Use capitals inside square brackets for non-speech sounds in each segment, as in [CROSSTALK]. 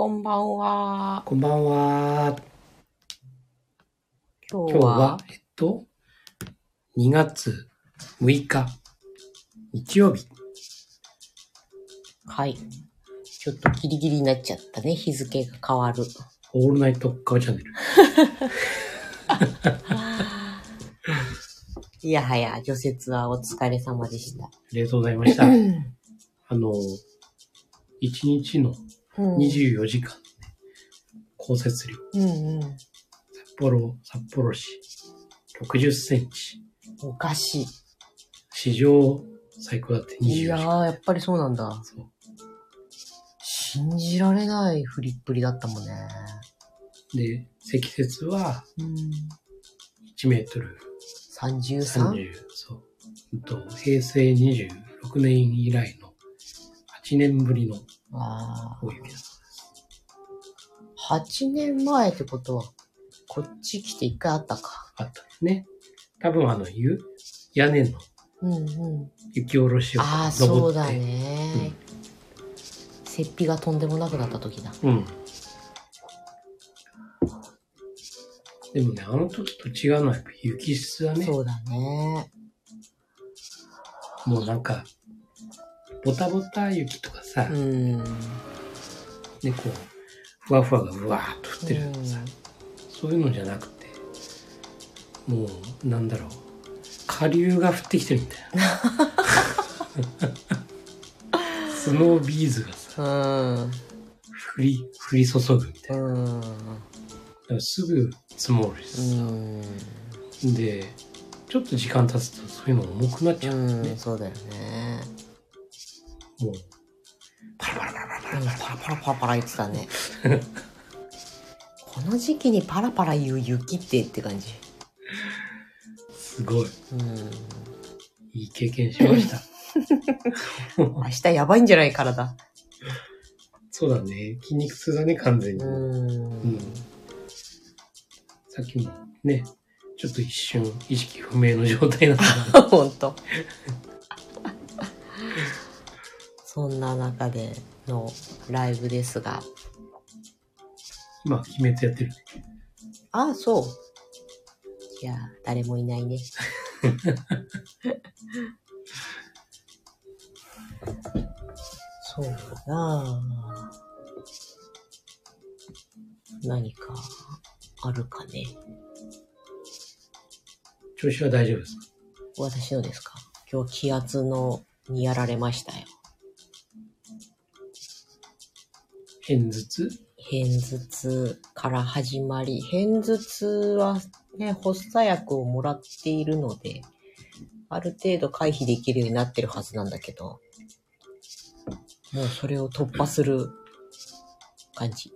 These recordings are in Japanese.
こんばんは。こんばんは。今日は、今日は、えっと、2月6日、日曜日。はい。ちょっとギリギリになっちゃったね。日付が変わる。オールナイトカバチャンネル。[LAUGHS] いやはや、除雪はお疲れ様でした。ありがとうございました。あの、1日のうん24時間、ね、降雪量、うんうん。札幌、札幌市、60センチ。おかし史上最高だってい。24時いや間。ー、やっぱりそうなんだ。そう信じられない振りっぷりだったもんね。で、積雪はうん。1メートル 33? 30、そう。平成26年以来の8年ぶりのあ大雪です。あ。8年前ってことは、こっち来て一回あったか。あったんですね。多分あの、ゆ屋根のうんうん。雪下ろしをああ、登って。そうだね。雪庇がとんでもなくなった時だ。うん。でもね、あの時と違うのはやっぱ雪質はね、そうだね。もうなんか、ボタボタ雪とかさ、うん。ね、こう、ふわふわがうわーっと降ってるとかさ、そういうのじゃなくて、もう、なんだろう、下流が降ってきてるみたいな。[LAUGHS] スノービーズがさ、うん。降り、降り注ぐみたいな。うん。だからすぐ積もるしさ、うん。で、ちょっと時間経つとそういうの重くなっちゃうんだよね。うん、そうだよね。もう、パラパラパラパラパラパラパラパラ言ってたね。この時期にパラパラ言う雪ってって感じ。すごい。うん。いい経験しました。明日やばいんじゃない体。そうだね。筋肉痛だね、完全に。ううんん。さっきもね、ちょっと一瞬意識不明の状態だったから。ほんと。そんな中でのライブですが。今、鬼滅やってる。あ、そう。いや、誰もいないね。そうだなあ何かあるかね。調子は大丈夫ですか？私のですか？今日気圧のにやられましたよ。偏頭痛？偏頭痛から始まり、偏頭痛はね、発作薬をもらっているので、ある程度回避できるようになってるはずなんだけど、もうそれを突破する感じ。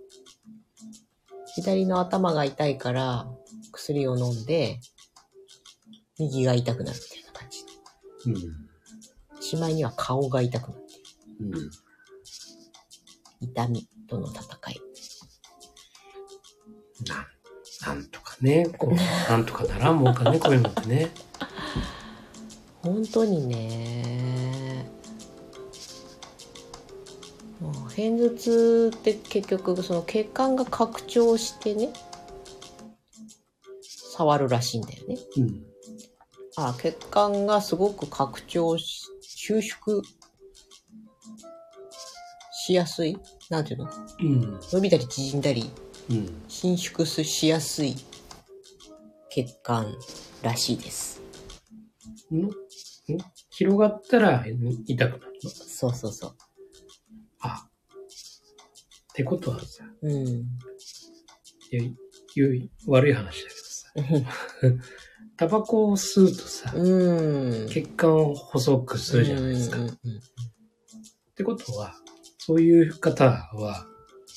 左の頭が痛いから薬を飲んで、右が痛くなるみたいな感じ。うん。しまいには顔が痛くなる。うん。痛みとの戦い。なん、なんとかね、こう、[LAUGHS] なんとかならんもんかね、こういうのってね。本当にねもう偏頭痛って結局その血管が拡張してね触るらしいんだよねうん。あ血管がすごく拡張し収縮しやすいなんていうの？うん。伸びたり縮んだりうん。伸縮しやすい血管らしいです。のん広がったら痛くなるの？そうそうそう。あ。ってことはさ、うん。いやゆい悪い話だけどさ、[LAUGHS] タバコを吸うとさ、うん。血管を細くするじゃないですか。っうんうんうん。てことは、そういう方は、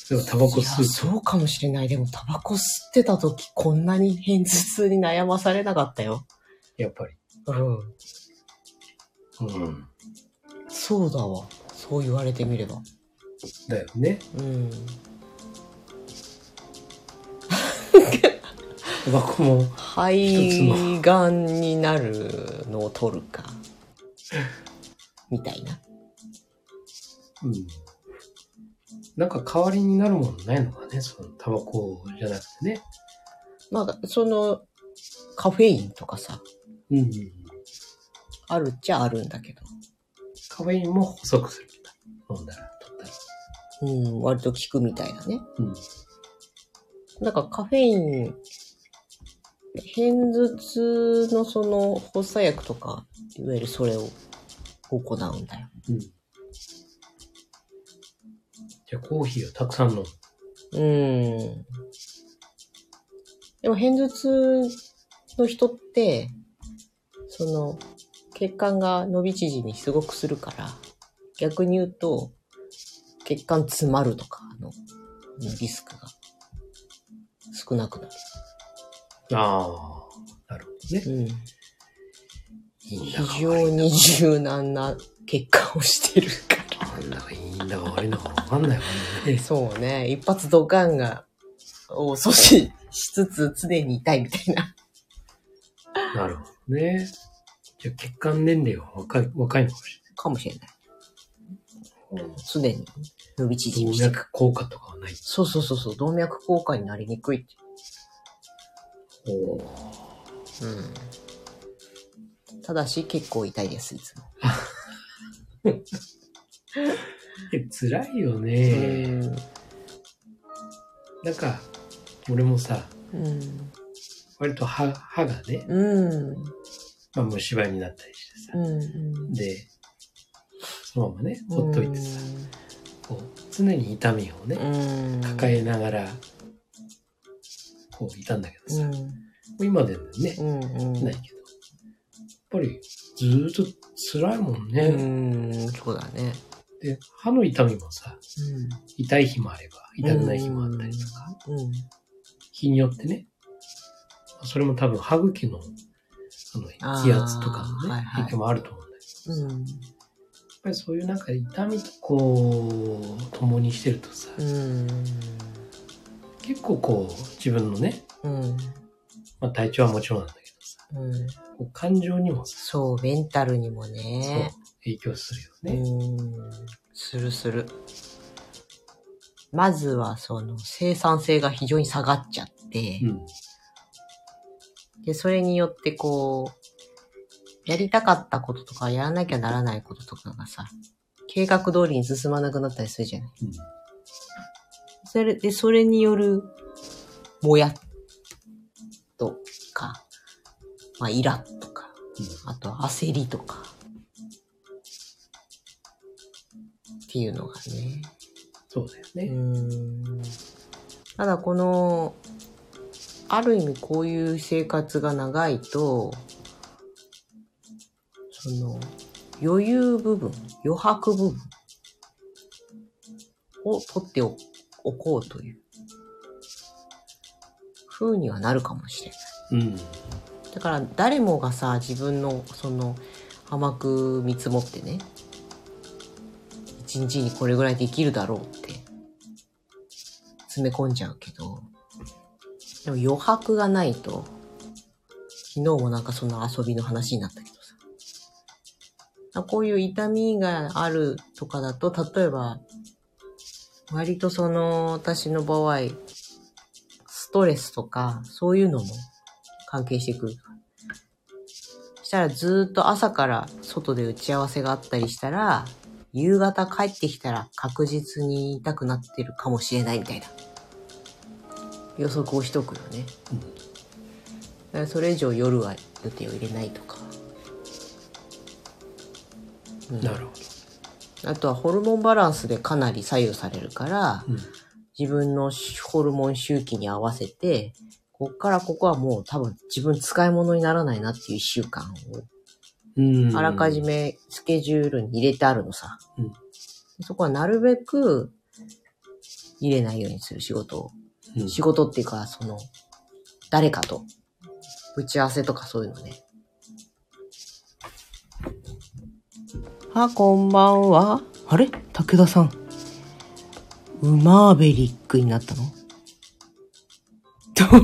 例えばタバコ吸うと、そうかもしれない。でも、タバコ吸ってた時、こんなに偏頭痛に悩まされなかったよ。やっぱり。うん。うん。そうだわ。そう言われてみれば。だよね。うん。タバコも、肺がんになるのを取るか。みたいな。うん。なんか代わりになるものないのかね、そのタバコじゃなくてね。まあ、その、カフェインとかさ、うんうん。あるっちゃあるんだけど。カフェインも細くするんだ。飲んだら、取ったら。うん、割と効くみたいなね。うん。なんかカフェイン、偏頭痛のその発作薬とか、いわゆるそれを行うんだよ。うん。じゃあコーヒーをたくさん飲む。うん。でも偏頭痛の人って、その、血管が伸び縮みすごくするから、逆に言うと、血管詰まるとかのリスクが少なくなる。ああ、なるほどね。うん。非常に柔軟な血管をしてるかなんだかいいんだか悪いんだかわかんないわねら。[LAUGHS] そうね。一発ドカンが、を阻止しつつ常に痛いみたいな。なるほどね。じゃあ血管年齢は若い、若いのかもしかもしれない。れない。常に伸び縮動みしてる。脈硬化とかはない。そうそうそうそう。動脈硬化になりにくいって。おうん。ただし結構痛いです、いつも。[LAUGHS] [LAUGHS] え辛いよね。なんか、俺もさ、うん。割と歯歯がね、うん。まあ虫歯になったりしてさう、ん。で、そのままね、ほっといてさ、こう、常に痛みをね、うん。抱えながら、こういたんだけどさ、もう今でもね、うん。うん。ないけど、やっぱりずーっと辛いもんね。うん。そうだね。で、歯の痛みもさ、うん。痛い日もあれば、痛くない日もあったりとか、うん。日によってね、それも多分歯茎の、あの、気圧とかのね、影響もあると思うんだけどさ、やっうん。ぱりそういうなんか痛みとこう、共にしてるとさ、うん。結構こう、自分のね、うん。まあ体調はもちろんなんだけどさ、うん。感情にもさ、そう、メンタルにもそうね。、影響するようね。ん。するする。まずは、その、生産性が非常に下がっちゃって、うん。で、それによってこう、やりたかったこととか、やらなきゃならないこととかがさ、計画通りに進まなくなったりするじゃない。うんそれで、それによる、もやっとか、まあ、イラッとか、あと焦りとか、っていうのがね。そうだよね。うん。ただこの、ある意味こういう生活が長いと、その、余裕部分、余白部分を取っておおこうという風にはなるかもしれない。うん。だから誰もがさ、自分のその甘く見積もってね、一日にこれぐらいできるだろうって。詰め込んじゃうけど、でも余白がないと、昨日もなんかその遊びの話になったけどさ、こういう痛みがあるとかだと、例えば、割とその私の場合、ストレスとか、そういうのも関係してくる。したらずっと朝から外で打ち合わせがあったりしたら、夕方帰ってきたら確実に痛くなってるかもしれないみたいな予測をしとくよね。だからそれ以上夜は予定を入れないとか。うんなるほあとはホルモンバランスでかなり左右されるから、ど。うん。自分のホルモン周期に合わせて、こっからここはもう多分自分使い物にならないなっていう一週間をうん。あらかじめスケジュールに入れてあるのさ。うんそこはなるべく入れないようにする仕事を。うん仕事っていうか、その、誰かと打ち合わせとかそういうのね。あ、こんばんは。あれ？武田さん。ウマーベリックになったの？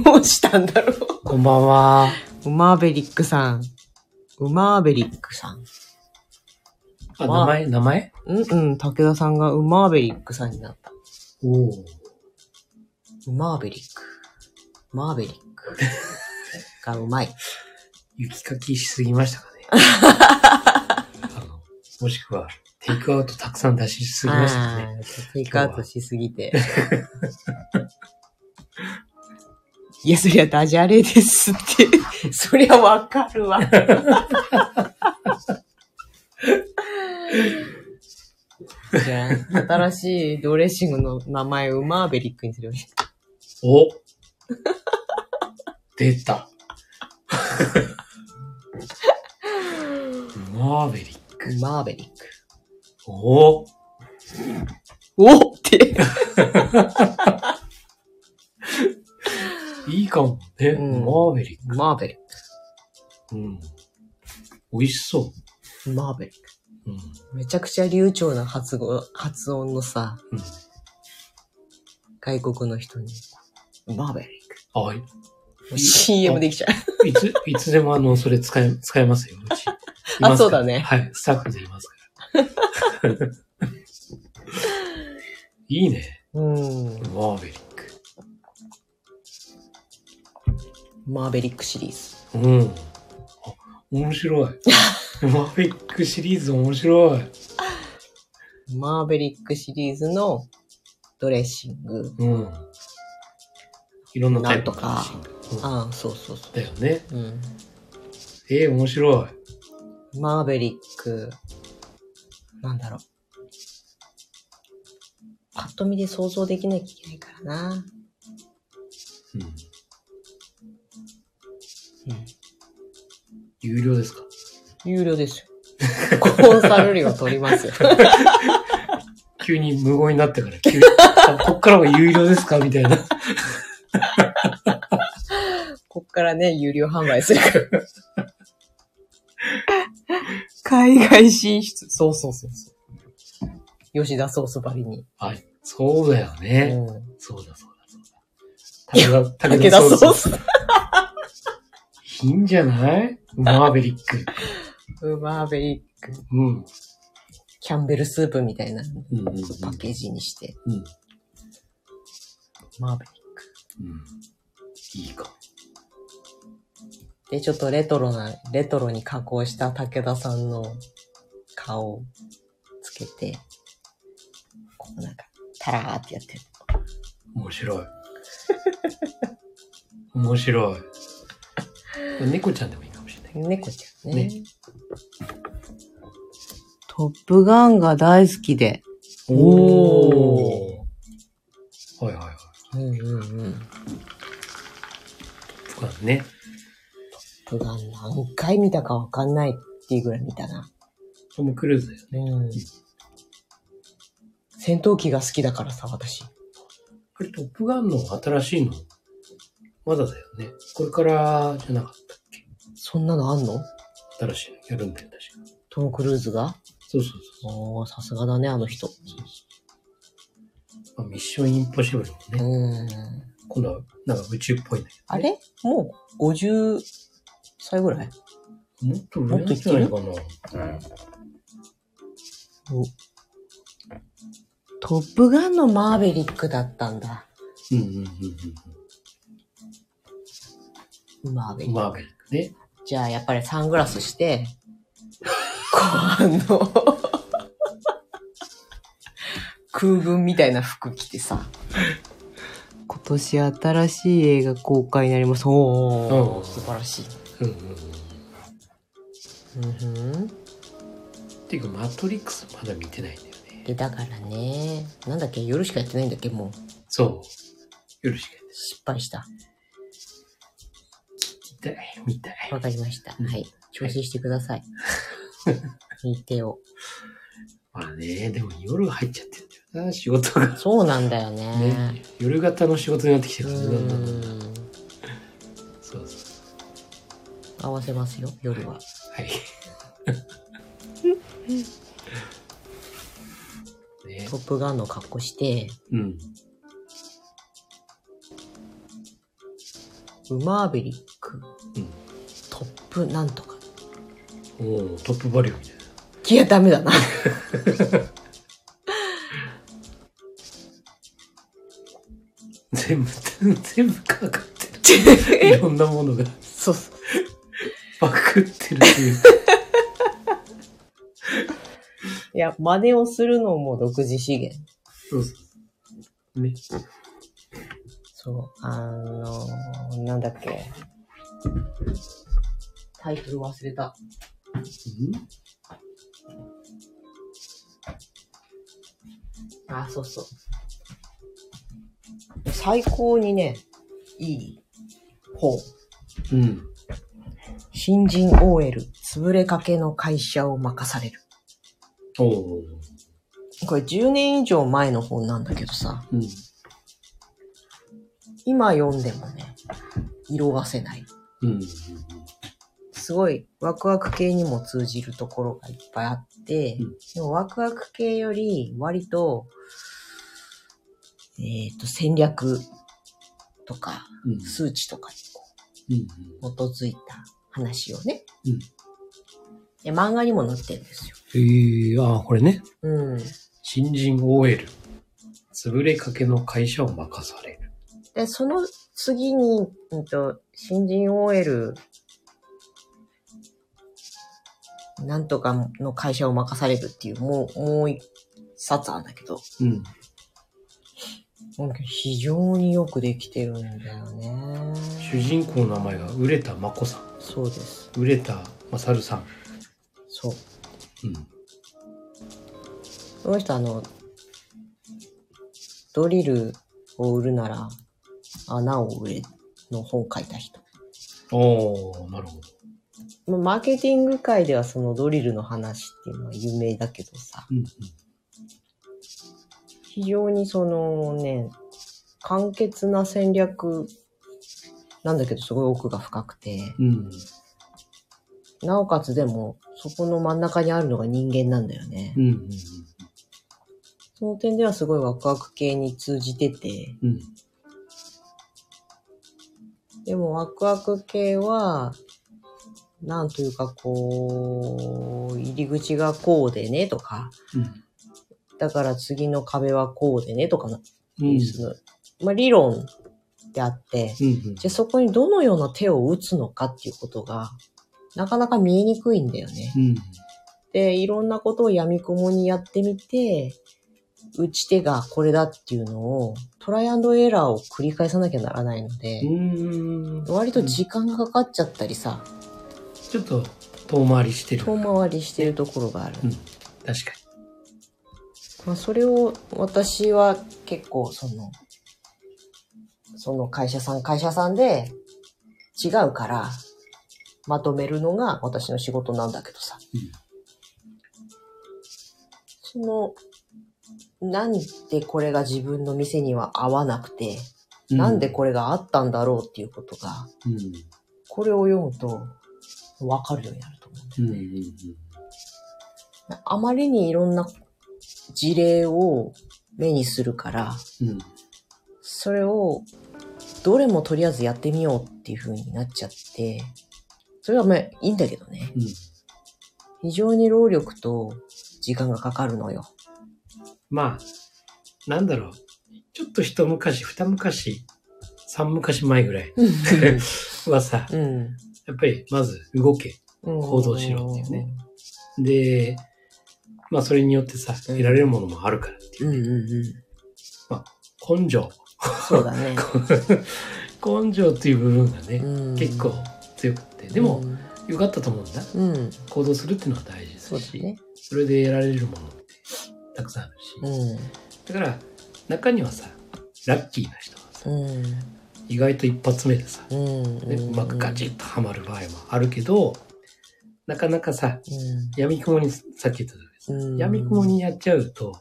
どうしたんだろうこんばんは。ウマーベリックさん。ウマーベリックさん。あ、まあ名前名前？うんうん、武田さんがウマーベリックさんになった。おお。ウマーベリック。マーベリック。[LAUGHS] がうまい。雪かきしすぎましたかね [LAUGHS] あのもしくは、テイクアウトたくさん出しすぎましたかねあーテイクアウトしすぎて。[LAUGHS] いや、そりゃダジャレですって。[LAUGHS] そりゃわかるわ。じゃあ、新しいドレッシングの名前、ウマーベリックにするよ。お出た。マーベリック。ウマーベリック。おおって。[LAUGHS] いいかもね。うんマーベリッウマーベリック。うん。美味しそク。ウマーベリック。う。うん。めちゃくちゃ流暢な発語、発音のさ、うん。外国の人に、ウマーベリック。あ、いもう CM できちゃう。いつ、いつでもあの、それ使え、使えますよ、うち。[LAUGHS] いあますからそうだねはい、スタッフでいますから。[LAUGHS] いいね。うん。マーベリック。マーベリックシリーズ。うん。あ、面白い。[LAUGHS] マーベリックシリーズ面白い。マーベリックシリーズのドレッシング。うん。いろんなタイプのなんとかドレッシングうんああ、そうそうそだよね。う。うん。えー、面白い。マーベリック、なんだろう。パッと見で想像できなきゃいけないからな。うん。うん。有料ですか？有料ですよ。コンサル料取りますよ。[LAUGHS] 急に無言になってから、急に、あこっからは有料ですか？みたいな。こっからね、有料販売するから。[LAUGHS] 海外進出。そうそうそうそう。吉田ソースばりに。はい。そうだよね。うん。そうだそうだそうだ。武田、武田ソース。いいんじゃない？マーベリック。ウマーベリック。うん。キャンベルスープみたいなうんうんうん。パッケージにして。うん。うん。マーベリック。いいかも。で、ちょっとレトロな、レトロに加工した武田さんの顔をつけて、こうなんか、タラーってやってる。面白い。面白い。猫ちゃんでもいいかもしれない。猫ちゃんね。ねトップガンが大好きで。おー。はいはいはい。うんうんうん。とかね。トップガン何回見たかわかんないっていうぐらい見たな。トム・クルーズだよね。うん。戦闘機が好きだからさ、私。これトップガンの新しいの、まだだよね。これからじゃなかった？そんなのあんの？新しいのやるんだよ、確か。トム・クルーズが？そうそうそうおー、さすがだね、あの人。まあ、ミッションインポッシブルもね、うん。今度はなんか宇宙っぽいんだけあれ？もう50歳ぐらい？ど。もっと上なんじゃな？いかな。トップガンのマーベリックだったんだ。うんうんうんうん。マーベリック。マーベリックね。じゃあ、やっぱりサングラスして、[LAUGHS] こう、あの、空軍みたいな服着てさ、今年新しい映画公開になります。おー、うん素晴らしい。うんうんうん。うん。っていうか、マトリックスまだ見てないんだよね。で、だからね、なんだっけ、夜しかやってないんだっけ、もう。そう。夜しかやって失敗した。見たい。見たい。わかりました。うんはい。調整してください。[LAUGHS] 日程を。まあね、でも夜入っちゃってるんだよな、仕事が。そうなんだよね。ね。夜型の仕事になってきてうるから。そうそう。合わせますよ、夜は。はい。[LAUGHS] ねトップガンの格好して、うん。マーベリック、うん。トップなんとか。おートップバリューみたいな。いや、ダメだな。[LAUGHS] 全部、全部かかってる。いろんなものがそうそう。パクってるっていう。いや、真似をするのも独自資源。そうそう。ね。そう、あのーなんだっけ。タイトル忘れた。あ、そうそう。最高にね、いい本。うん。新人 OL、潰れかけの会社を任される。おお。これ10年以上前の本なんだけどさ、うん。今読んでもね、色褪せない。うん。すごいワクワク系にも通じるところがいっぱいあって、うんでもワクワク系より割と、えっ、と、戦略とかうん。数値とかにこう基づいた話をね、うんで漫画にも載ってるんですよ。ええああ、これね。うん。新人 OL。潰れかけの会社を任される。で、その次に、うんと、新人 OL、なんとかの会社を任されるっていう、もう、もう一冊あるんだけど、うん。非常によくできてるんだよね。主人公の名前が売田真子さん。そうです。売田勝さん。そう。うん。この人あの、ドリルを売るなら穴を売れの本書いた人。おー、なるほど。まあマーケティング界ではそのドリルの話っていうのは有名だけどさ、うん。非常にそのね、簡潔な戦略なんだけどすごい奥が深くて、うん。なおかつでもそこの真ん中にあるのが人間なんだよね。うん。うん。その点ではすごいワクワク系に通じてて、うん。でもワクワク系は、なんというかこう、入り口がこうでねとか、うん。だから次の壁はこうでねとかな、うん。そのまあ理論であって、うん。じゃあそこにどのような手を打つのかっていうことが、なかなか見えにくいんだよね。うん。で、いろんなことを闇雲にやってみて、打ち手がこれだっていうのを、トライアンドエラーを繰り返さなきゃならないので、うん。割と時間がかかっちゃったりさ、ちょっと遠回りしてる。遠回りしてるところがある。うん。確かまあ、それを私は結構その、その会社さん会社さんで違うからまとめるのが私の仕事なんだけどさ。うんその、なんでこれが自分の店には合わなくて、に。なんでこれがあったんだろうっていうことが、うん。これを読むとわかるようになると思うんだうん。よね。うん。あまりにいろんな事例を目にするから、うん。それをどれもとりあえずやってみようっていう風になっちゃって、それはまあいいんだけどね。うん。非常に労力と時間がかかるのよ。まあ、なんだろう。ちょっと一昔、二昔、三昔前ぐらい [LAUGHS] はさ、うん。やっぱりまず動け。行動しろっていうね。で、まあそれによってさ、うん得られるものもあるからっていうう。んうんうん。根性。そうだね。[LAUGHS] 根性っていう部分がね、うん結構強くて。でも、良かったと思うんだ。うん、うん。行動するっていうのは大事だし、そね。それで得られるものたくさんあるし。うん。だから、中にはさ、ラッキーな人はさ、うん。意外と一発目でさ、うん。ねうまくガチッとはまる場合もあるけど、なかなかさ、う闇雲に、さっき言った通りです。ん。うん。闇雲にやっちゃうと、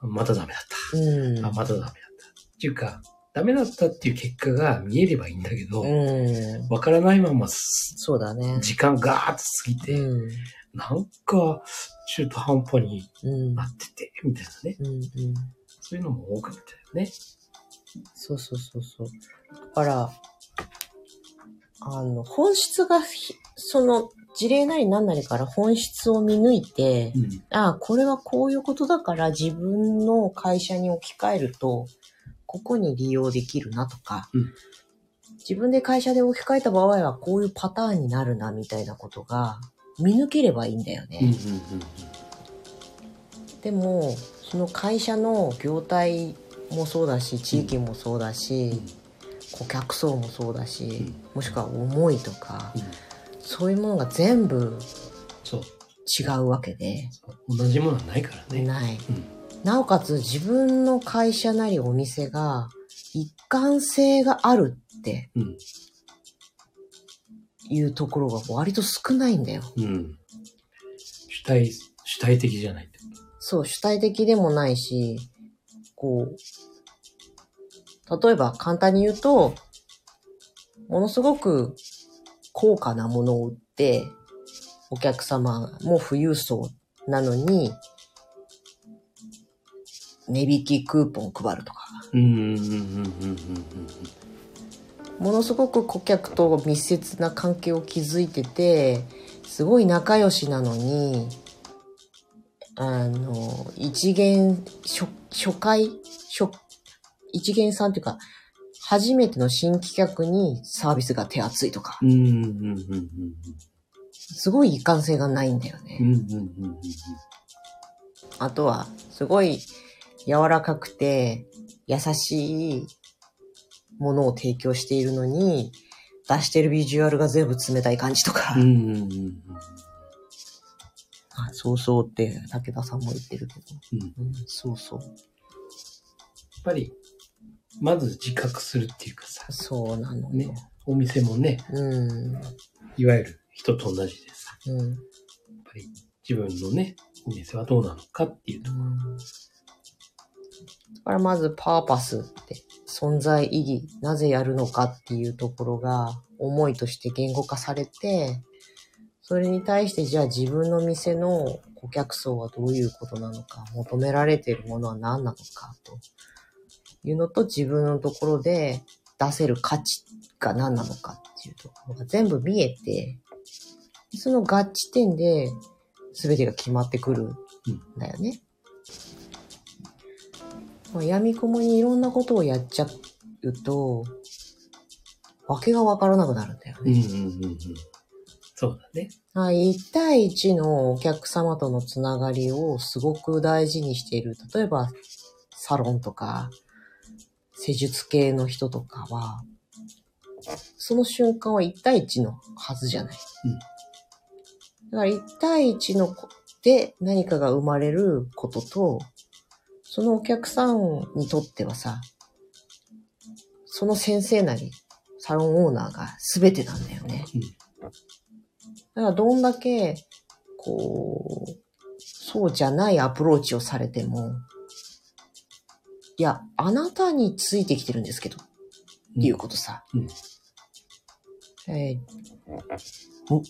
またダメだっうん。た。あ、またダメだった。っていうか、ダメだったっていう結果が見えればいいんだけど、うん。わからないまますそうだね。時間ガーッと過ぎて、うん。なんか中途半端にうん。なってて、みたいなね。うん。うん。そういうのも多くなったよね。そうそうそうそう。だから、あの、本質がひ、その、事例なり何なりから本質を見抜いて、うん。ああ、これはこういうことだから自分の会社に置き換えると、ここに利用できるなとか、うん自分で会社で置き換えた場合はこういうパターンになるなみたいなことが見抜ければいいんだよね。うん。うん。でも、その会社の業態もそうだし、地域もそうだし、顧客層もそうだし、んもしくは思いとか、うん。そういうものが全部。違うわけで、同じものはないからね。ない。うん。なおかつ自分の会社なりお店が一貫性があるってうん。いうところが割と少ないんだよ。うん。主体、主体的じゃないってこそう、主体的でもないし、こう、例えば簡単に言うと、ものすごく高価なものを売って、お客様も富裕層なのに、値引きクーポン配るとか、と。うん。うん。うん。うん。うん。ものすごく顧客と密接な関係を築いてて、すごい仲良しなのに、あの、一元、初、初回、初、一元さんっていうか、初めての新規客にサービスが手厚いとか。すごい一貫性がないんだよね。あとは、すごい柔らかくて優しいものを提供しているのに、出してるビジュアルが全部冷たい感じとか。うん。うん。うん。あそうそうって武田さんも言ってるけど。うん。うん、そうそう。やっぱり、まず自覚するっていうかさ、そうなのよ。ね、お店もね、うん。いわゆる人と同じでさ、うん。やっぱり自分のね、お店はどうなのかっていうと、だからまずパーパスって存在意義、なぜやるのかっていうところが思いとして言語化されて、それに対してじゃあ自分の店の顧客層はどういうことなのか、求められているものは何なのかというのと自分のところで出せる価値が何なのかっていうところが全部見えて、その合致点で全てが決まってくるんだよね。まあ、闇雲にいろんなことをやっちゃうと、わけがわからなくなるんだよね。うんうんうんうん。そうだね。あ1対1のお客様とのつながりをすごく大事にしている。例えば、サロンとか、施術系の人とかは、その瞬間は1対1のはずじゃない。うんだから1対1のこで何かが生まれることと、そのお客さんにとってはさ、その先生なり、サロンオーナーが全てなんだよね。うんだからどんだけ、こう、そうじゃないアプローチをされても、いや、あなたについてきてるんですけど、っていうことさ。うんえーお、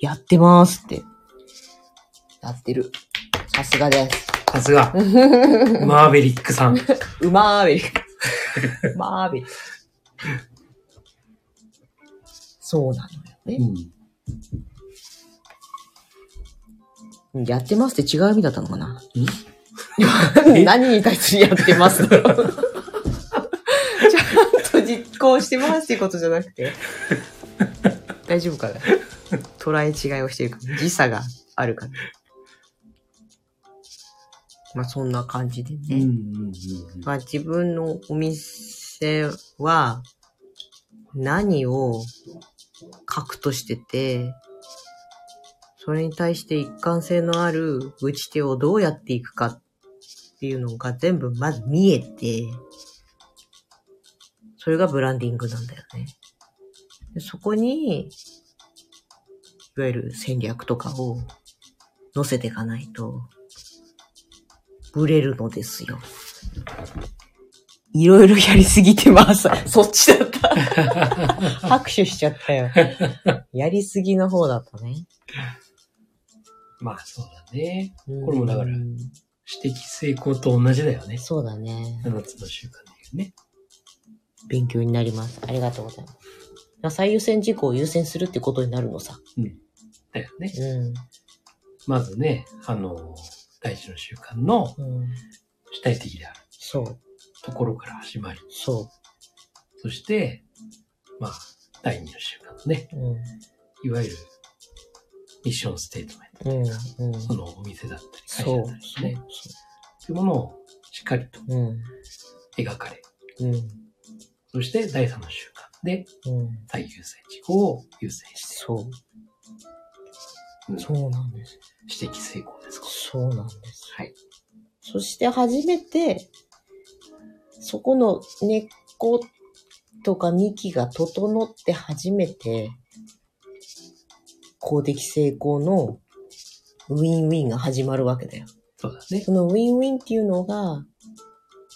やってますって。やってる。さすがです。さすが、マーベリックさん。うまーべり。マーベリ。そうなのよね。うん。やってますって違う意味だったのかな？え [LAUGHS] 何に対するやってます？だろうちゃんと実行してますってことじゃなくて。大丈夫かな？[LAUGHS] 捉え違いをしてるか時差があるから。まあそんな感じでうんうね。んうんまあ自分のお店は何を核としてて、それに対して一貫性のある打ち手をどうやっていくかっていうのが全部まず見えて、それがブランディングなんだよね。でそこに、いわゆる戦略とかを乗せていかないと、ブレるのですよ。いろいろやりすぎてます。[LAUGHS] そっちだった。[LAUGHS] 拍手しちゃったよ。やりすぎの方だったね。まあそうだね。うんこれもだから私的成功と同じだよね。そうだね。7つの習慣でね。勉強になります。ありがとうございます。最優先事項を優先するってことになるのさ。だよね。うん。まずね、あの、第一の習慣のうん。主体的であるそう。ところから始まり、そそして、まあ、第二の習慣のね、う。うん。いわゆるミッションステートメント。うん。うん。そのお店だったり、会社だった。りそうね。。そういうものをしっかりとうん。描かれ、うん。そして第三の習慣でうん。最優先事項を優先して、そう。うんそうなんです。指摘成功ですか。そうなんです。はい。そして初めて、そこの根っことか幹が整って初めて、公的成功のウィンウィンが始まるわけだよ。そうだね。そのウィンウィンっていうのが、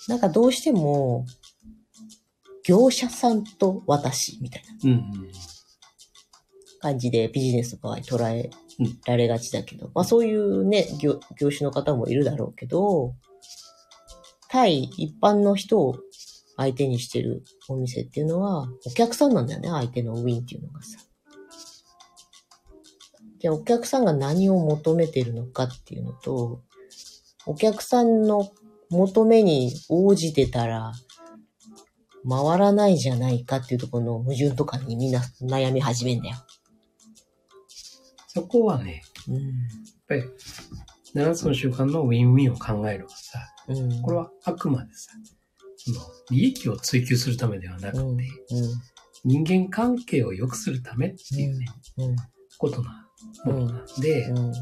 なんかどうしても、業者さんと私みたいな。感じでビジネスの場合捉えられがちだけど、まあそういうね、業業種の方もいるだろうけど、対一般の人を相手にしてるお店っていうのは、お客さんなんだよね、相手のウィンっていうのがさ。で、お客さんが何を求めてるのかっていうのと、お客さんの求めに応じてたら、回らないじゃないかっていうところの矛盾とかにみんな悩み始めんだよ。そこはね、うん。やっぱり、7つの習慣のウィンウィンを考えるのはさ、うん。これはあくまでさ、その利益を追求するためではなくて、うん。うん。人間関係を良くするためっていうね、うん。ことなものなんで、うん。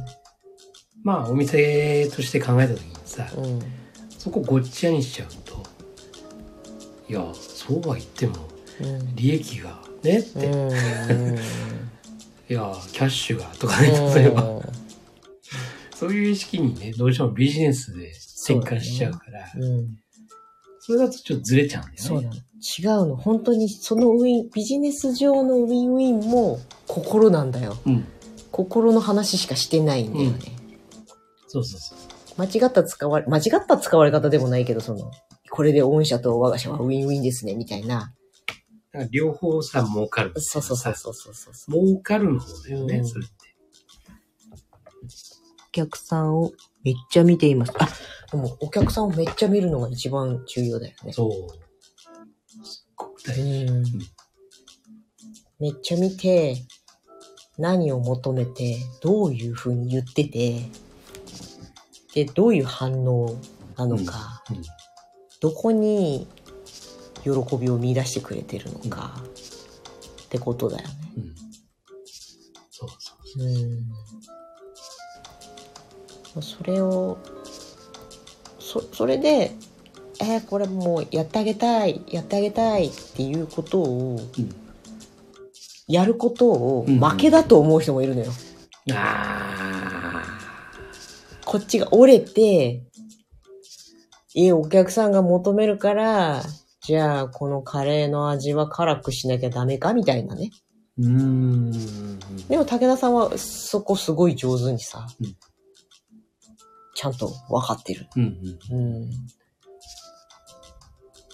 まあお店として考えた時にさ、うん。そこごっちゃにしちゃうと、いや、そうは言ってもうん。利益がねって、いうん。や、キャッシュがとかね、例えば、そういう意識にね、どうしてもビジネスで転換しちゃうから、うん。それだとちょっとずれちゃうんだよね。そうなの。違うの。本当に、そのウィン、ビジネス上のウィンウィンも心なんだよ。うん。心の話しかしてないんだよね。そうそうそう。間違った使われ、間違った使われ方でもないけど、その、これで御社と我が社はウィンウィンですね、みたいな。だから両方さ、儲かる。そうそうそうそうそうそう。儲かるの方だよね、うんそれって。お客さんをめっちゃ見ています。あ、でもお客さんをめっちゃ見るのが一番重要だよね。そう。すっごく大事。うんめっちゃ見て、何を求めて、どういう風に言ってて、で、どういう反応なのか、うんどこに喜びを見出してくれてるのか、ってことだよね。うん。そうそううん。それを、そ、それで、えーこれもうやってあげたい、やってあげたいっていうことを、うんやることをうん負けだと思う人もいるのよ。あこっちが折れて、え、お客さんが求めるから、じゃあこのカレーの味は辛くしなきゃダメかみたいなね。ー。うーん。でも武田さんはそこすごい上手にさ、うんちゃんと分かってる。うんうん。うん。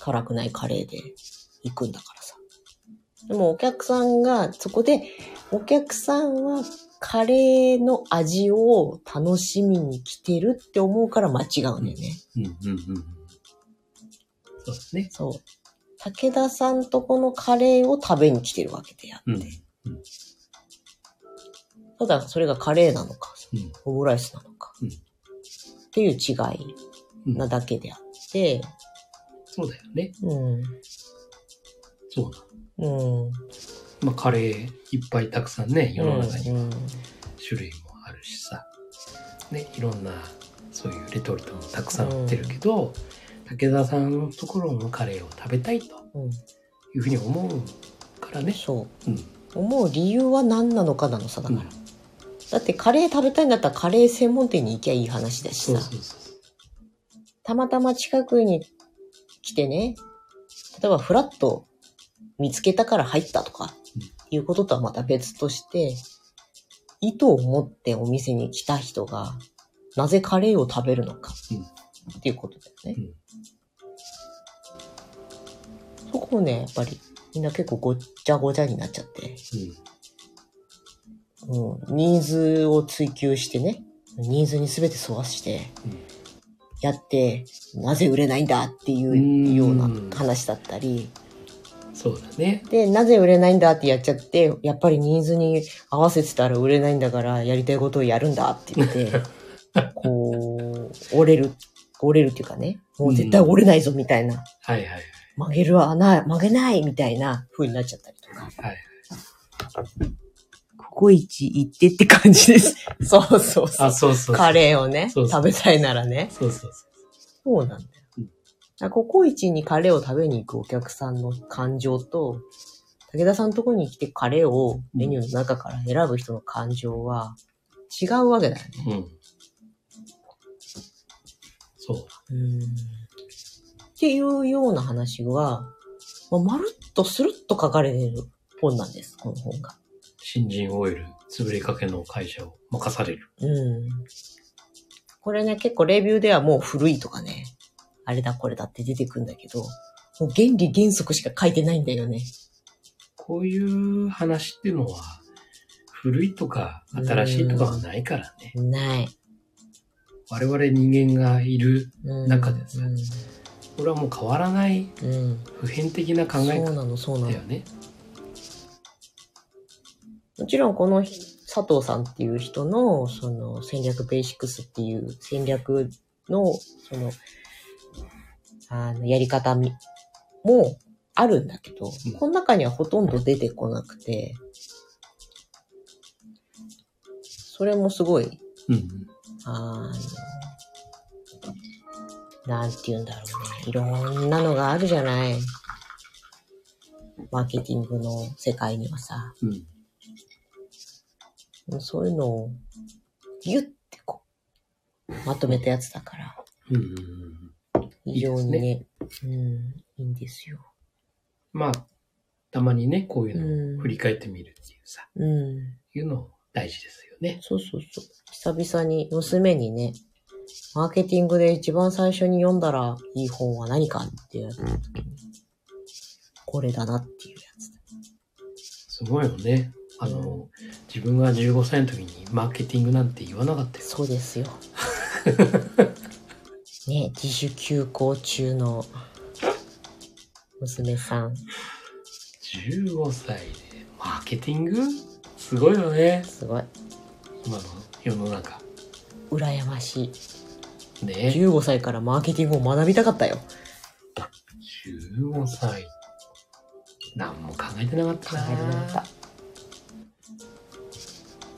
辛くないカレーで行くんだからさ。でもお客さんが、そこで、お客さんはカレーの味を楽しみに来てるって思うから間違うんだよね。うんうんうん。そうですね。そう。武田さんとこのカレーを食べに来てるわけであって。うん。ただ、それがカレーなのか、うん。オムライスなのか、うんっていう違いうんなだけであって、そうだよね。うん。そうなの。うん。まあ、カレーいっぱいたくさんね、世の中にうん種類もあるしさ。ね、いろんな、そういうレトルトもたくさん売ってるけど、武田さんのところのカレーを食べたいとうん。いうふうに思うからね。そう。うん。思う理由は何なのかなのさ、だから。うんだってカレー食べたいんだったらカレー専門店に行きゃいい話だしそうさ。そうそう。たまたま近くに来てね、例えばフラッと見つけたから入ったとかうん、いうこととはまた別として、意図を持ってお店に来た人が、なぜカレーを食べるのかうんっていうことだよね。うんそこをね、やっぱりみんな結構ごっちゃごちゃになっちゃって、うん。うん、ニーズを追求してね、ニーズに全て沿わしてうん、やって、なぜ売れないんだっていうような話だったり、そうだね。で、なぜ売れないんだってやっちゃって、やっぱりニーズに合わせてたら売れないんだから、やりたいことをやるんだって言って、[LAUGHS] こう、折れる、折れるっていうかね、もう絶対折れないぞみたいな、はいはい曲げるはない、曲げないみたいな風になっちゃったりとか。はい。ココイチ行ってって感じです。[LAUGHS] そうそうそうあ、。そうそう。カレーをね、そうそう食べたいならね。そうそうそそうなんだよ。うココイチにカレーを食べに行くお客さんの感情と、武田さんのところに来てカレーをメニューの中から選ぶ人の感情は違うわけだよね。う。うん。そう。うん。っていうような話は、まあ、まるっとスルッと書かれてる本なんです、この本が。新人オイル潰れかけの会社を任される。うん。これね、結構レビューではもう古いとかね、あれだこれだって出てくんだけど、もう原理原則しか書いてないんだよね。こういう話っていうのは、古いとか新しいとかはないからね。ない。我々人間がいる、うん中でさこれはもう変わらないうん。うん。普遍的な考え方。だよね。もちろんこのひ佐藤さんっていう人の、その戦略ベーシックスっていう戦略の、その、あの、やり方みもあるんだけど、うんこの中にはほとんど出てこなくて、それもすごい、うんうん。あの、なんて言うんだろうね。いろんなのがあるじゃない。マーケティングの世界にはさ。うん。そういうのをギュッてこう、まとめたやつだから、うんうんうん。非常にね、うん、いいんですよ。まあ、たまにね、こういうのうんを振り返ってみるっていうさ、うん。いうの大事ですよね。そうそうそう。久々に娘にね、マーケティングで一番最初に読んだらいい本は何かって言われた時に、これだなっていうやつ。すごいよね。あの、自分が15歳の時にマーケティングなんて言わなかったよ。そうですよ。ね、自主休校中の娘さん。15歳でマーケティング？すごいよね。すごい。今の世の中。羨ましい。ね。15歳からマーケティングを学びたかったよ。15歳。何も考えてなかった考な。えてなかった。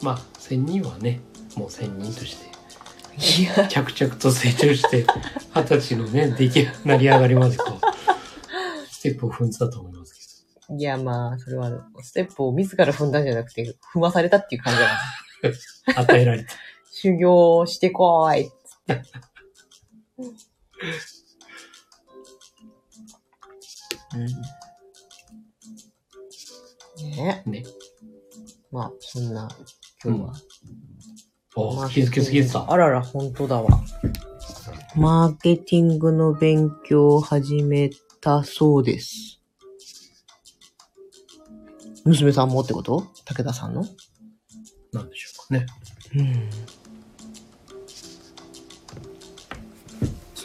まあ、1000人はね、もう1000人として、いや、着々と成長して、二十歳のね、出来成り上がりまでこう、ステップを踏んでたと思いますけいやまあ、それは、ステップを自ら踏んだんじゃなくて、踏まされたっていう感じだな。ど、[LAUGHS] 与えられた。[LAUGHS] 修行してこーいっつって。うん。ねね。まあ、そんな、今日は。お気づきすぎてた。あらら、本当だわ。マーケティングの勉強を始めたそうです。娘さんもってこと？武田さんの？なんでしょうかね。うん。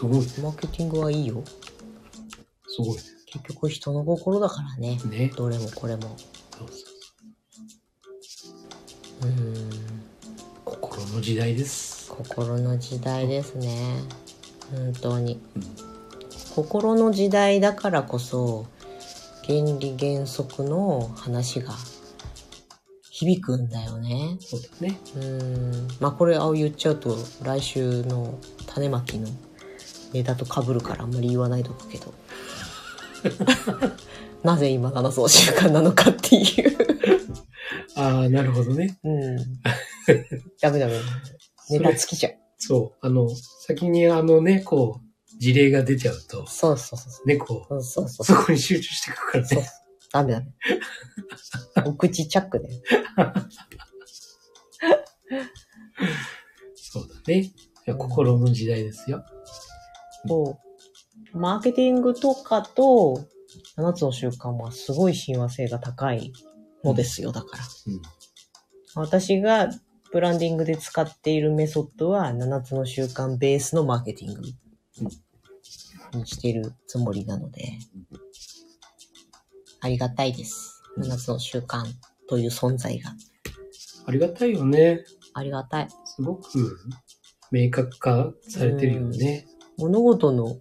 すごい、マーケティングはいいよ。すごい結局人の心だからね。ね。ね。どれもこれも。そうそううん。心の時代です。心の時代ですね。本当に。うん。心の時代だからこそ、原理原則の話が響くんだよね。そうだね。うん。まあこれ、あ言っちゃうと、来週の種まきのネタと被るからあんまり言わないとくけど。[LAUGHS] なぜ今7層習慣なのかっていう。[LAUGHS] ああ、なるほどね。うん。ダメダメ。[LAUGHS] ネタ尽きちゃう。そう。あの、先にあのね、こう、事例が出ちゃうと、そうそうそうそう。ね、こそうそうそうう、そこに集中してくるからそうね。。ダメダメ。お口チャックだよ。そうだね。心の時代ですよ。そう。マーケティングとかと、7つの習慣はすごい親和性が高いのですよ、だから。うん。私がブランディングで使っているメソッドは7つの習慣ベースのマーケティングにしているつもりなので、ありがたいです。7つの習慣という存在が。ありがたいよね。ありがたい。すごく明確化されてるよね。物事の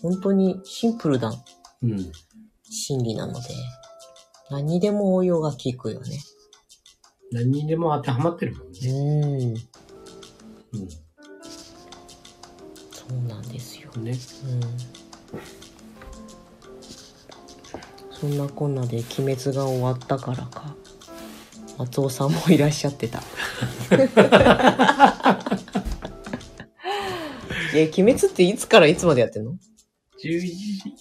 本当にシンプルなうん。心理なので、何にでも応用が効くよね。何にでも当てはまってるもんね。うん。うそうなんですよ。ん。ね。うん。そんなこんなで鬼滅が終わったからか。松尾さんもいらっしゃってた。[LAUGHS] え、鬼滅っていつからいつまでやってんの？11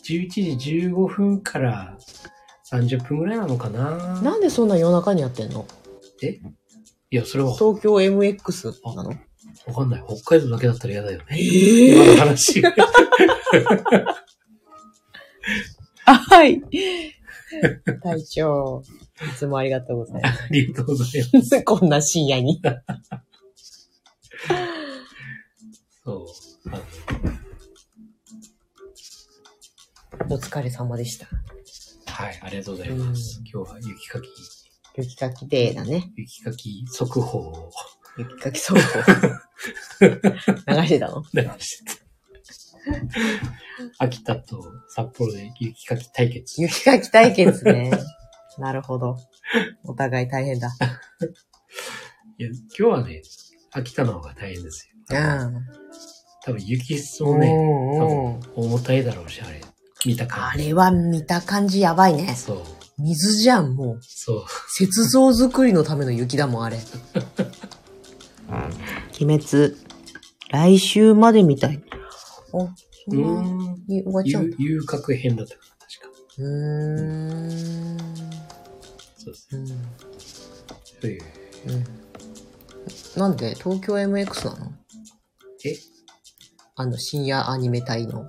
時、11時15分から30分ぐらいなのかななんでそんな夜中にやってんの？え？いや、それは東京 MX なの？わかんない。北海道だけだったら嫌だよね。え今の話。あ [LAUGHS] はい。隊長、いつもありがとうございまありがとうございます。す。[LAUGHS] こんな深夜に。[LAUGHS] そう。お疲れ様でした。はい、ありがとうございます。今日は雪かき、雪かきデーだね。雪かき速報を雪かき速報。[LAUGHS] 流してたの？流してた。秋田と札幌で雪かき対決。雪かき対決ね。なるほど。お互い大変だ。いや、今日はね、秋田の方が大変ですよ。うん。多分雪質うんもね、うん多分重たいだろうし、あれ。見た感じ。あれは見た感じやばいね。そう。水じゃん、もう。そう。雪像作りのための雪だもん、あれ。[LAUGHS] 鬼滅、来週までみたい。あ、そうんな。に終わっちゃうんだ。遊遊郭編だったかな、確か。うーん。そうです。うん。そういう。うん。なんで東京 MX なの？えあの、深夜アニメ隊の。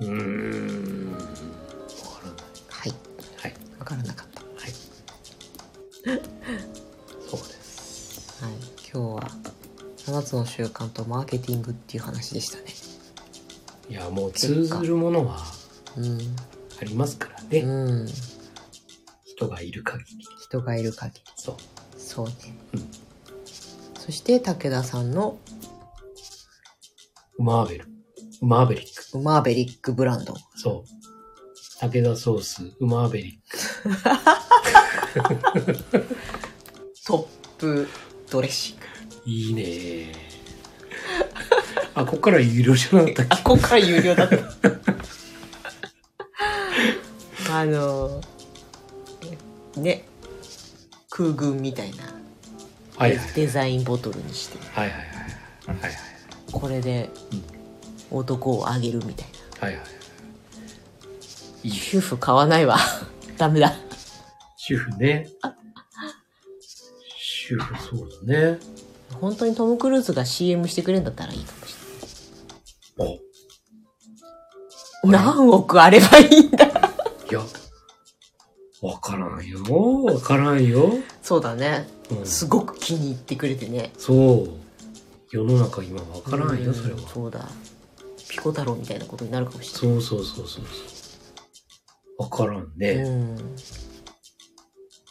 うーん。わからない。はい。はい。わからなかった。はい。[LAUGHS] そうです。はい。今日は、7つの習慣とマーケティングっていう話でしたね。いや、もう通ずるものはうん。ありますからね。うん。人がいる限り。人がいる限り。そう。そうね。うんそして、武田さんのウマーベル。ウマーベリック。マーベリックブランド。そう。武田ソース、ウマーベリットップドレッシング。ク。いいねーあ、こっから有料じゃなかったっあ、ここから有料だった。あの、ね、空軍みたいなけはいはい。デザインボトルにして、はいはいはい。はいはい。これで男をあげるみたいな。はいはい。いい。主婦買わないわ。[LAUGHS] ダメだ。主婦ね。主婦そうだね。本当にトム・クルーズが CM してくれるんだったらいいかもしお、れない。何億あればいいんだ。いや、わからんよ。わからんよ。そうだね。うん、すごく気に入ってくれてね。そう。世の中今わからんよ、うそれは。そうだ。ピコ太郎みたいなことになるかもしれそうそうそうそうそう。わからんない。ね。うん。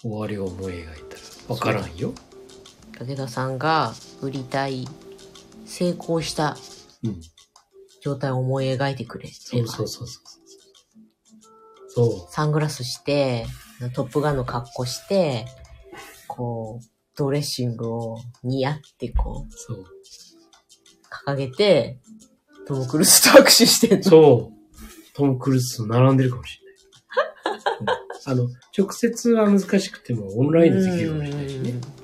終わりを思い描いたらわからんよ。武田さんが売りたい成功したうん。状態を思い描いてくれそうそうそうそう。そサングラスして、トップガンの格好して、こう、ドレッシングを似合ってこう。そう。げて、トム・クルーズと握手してんの。そう。トム・クルーズと並んでるかもしれない。う [LAUGHS] んあの、直接は難しくてもオンラインでできるかもしれないしね。うん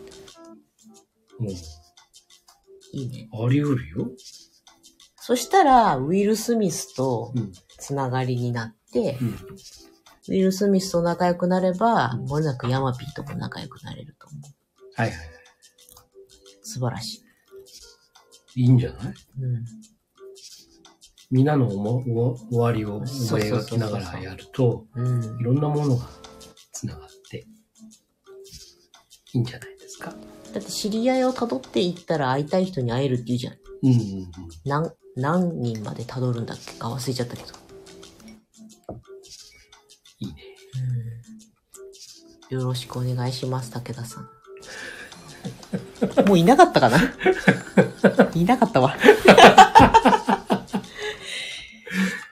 もいいね。う、あり得るよ。そしたら、ウィル・スミスとうん。つながりになって、うん。ウィル・スミスと仲良くなれば、もれなくヤマピーとも仲良くなれると思う。はいはいはい。素晴らしい。いいんじゃない？うん。みんなの終わりを思い描きながらやると、うんい。ろんなものがつながって、いいんじゃないですか？だって知り合いを辿っていったら会いたい人に会えるって言うじゃん。うんうんうん。何、何人まで辿るんだっけ？か忘れちゃったけど。いいね。よろしくお願いします、武田さん。もういなかったかな？[LAUGHS] いなかったわ。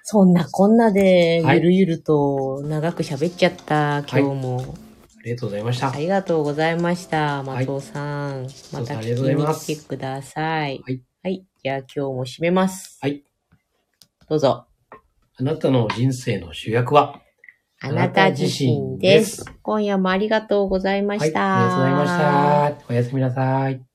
そんなこんなで、はいゆるゆると長く喋っちゃった、今日も。ありがとうございました。ありがとうございました、松尾さん。また松尾さんありがとうござ聞きにいます来てください。はい。はい。じゃあ今日も締めます。はい。どうぞ。あなたの人生の主役は？あなた自身です。今夜もありがとうございまはい。した。ありがとうございました。おやすみなさい。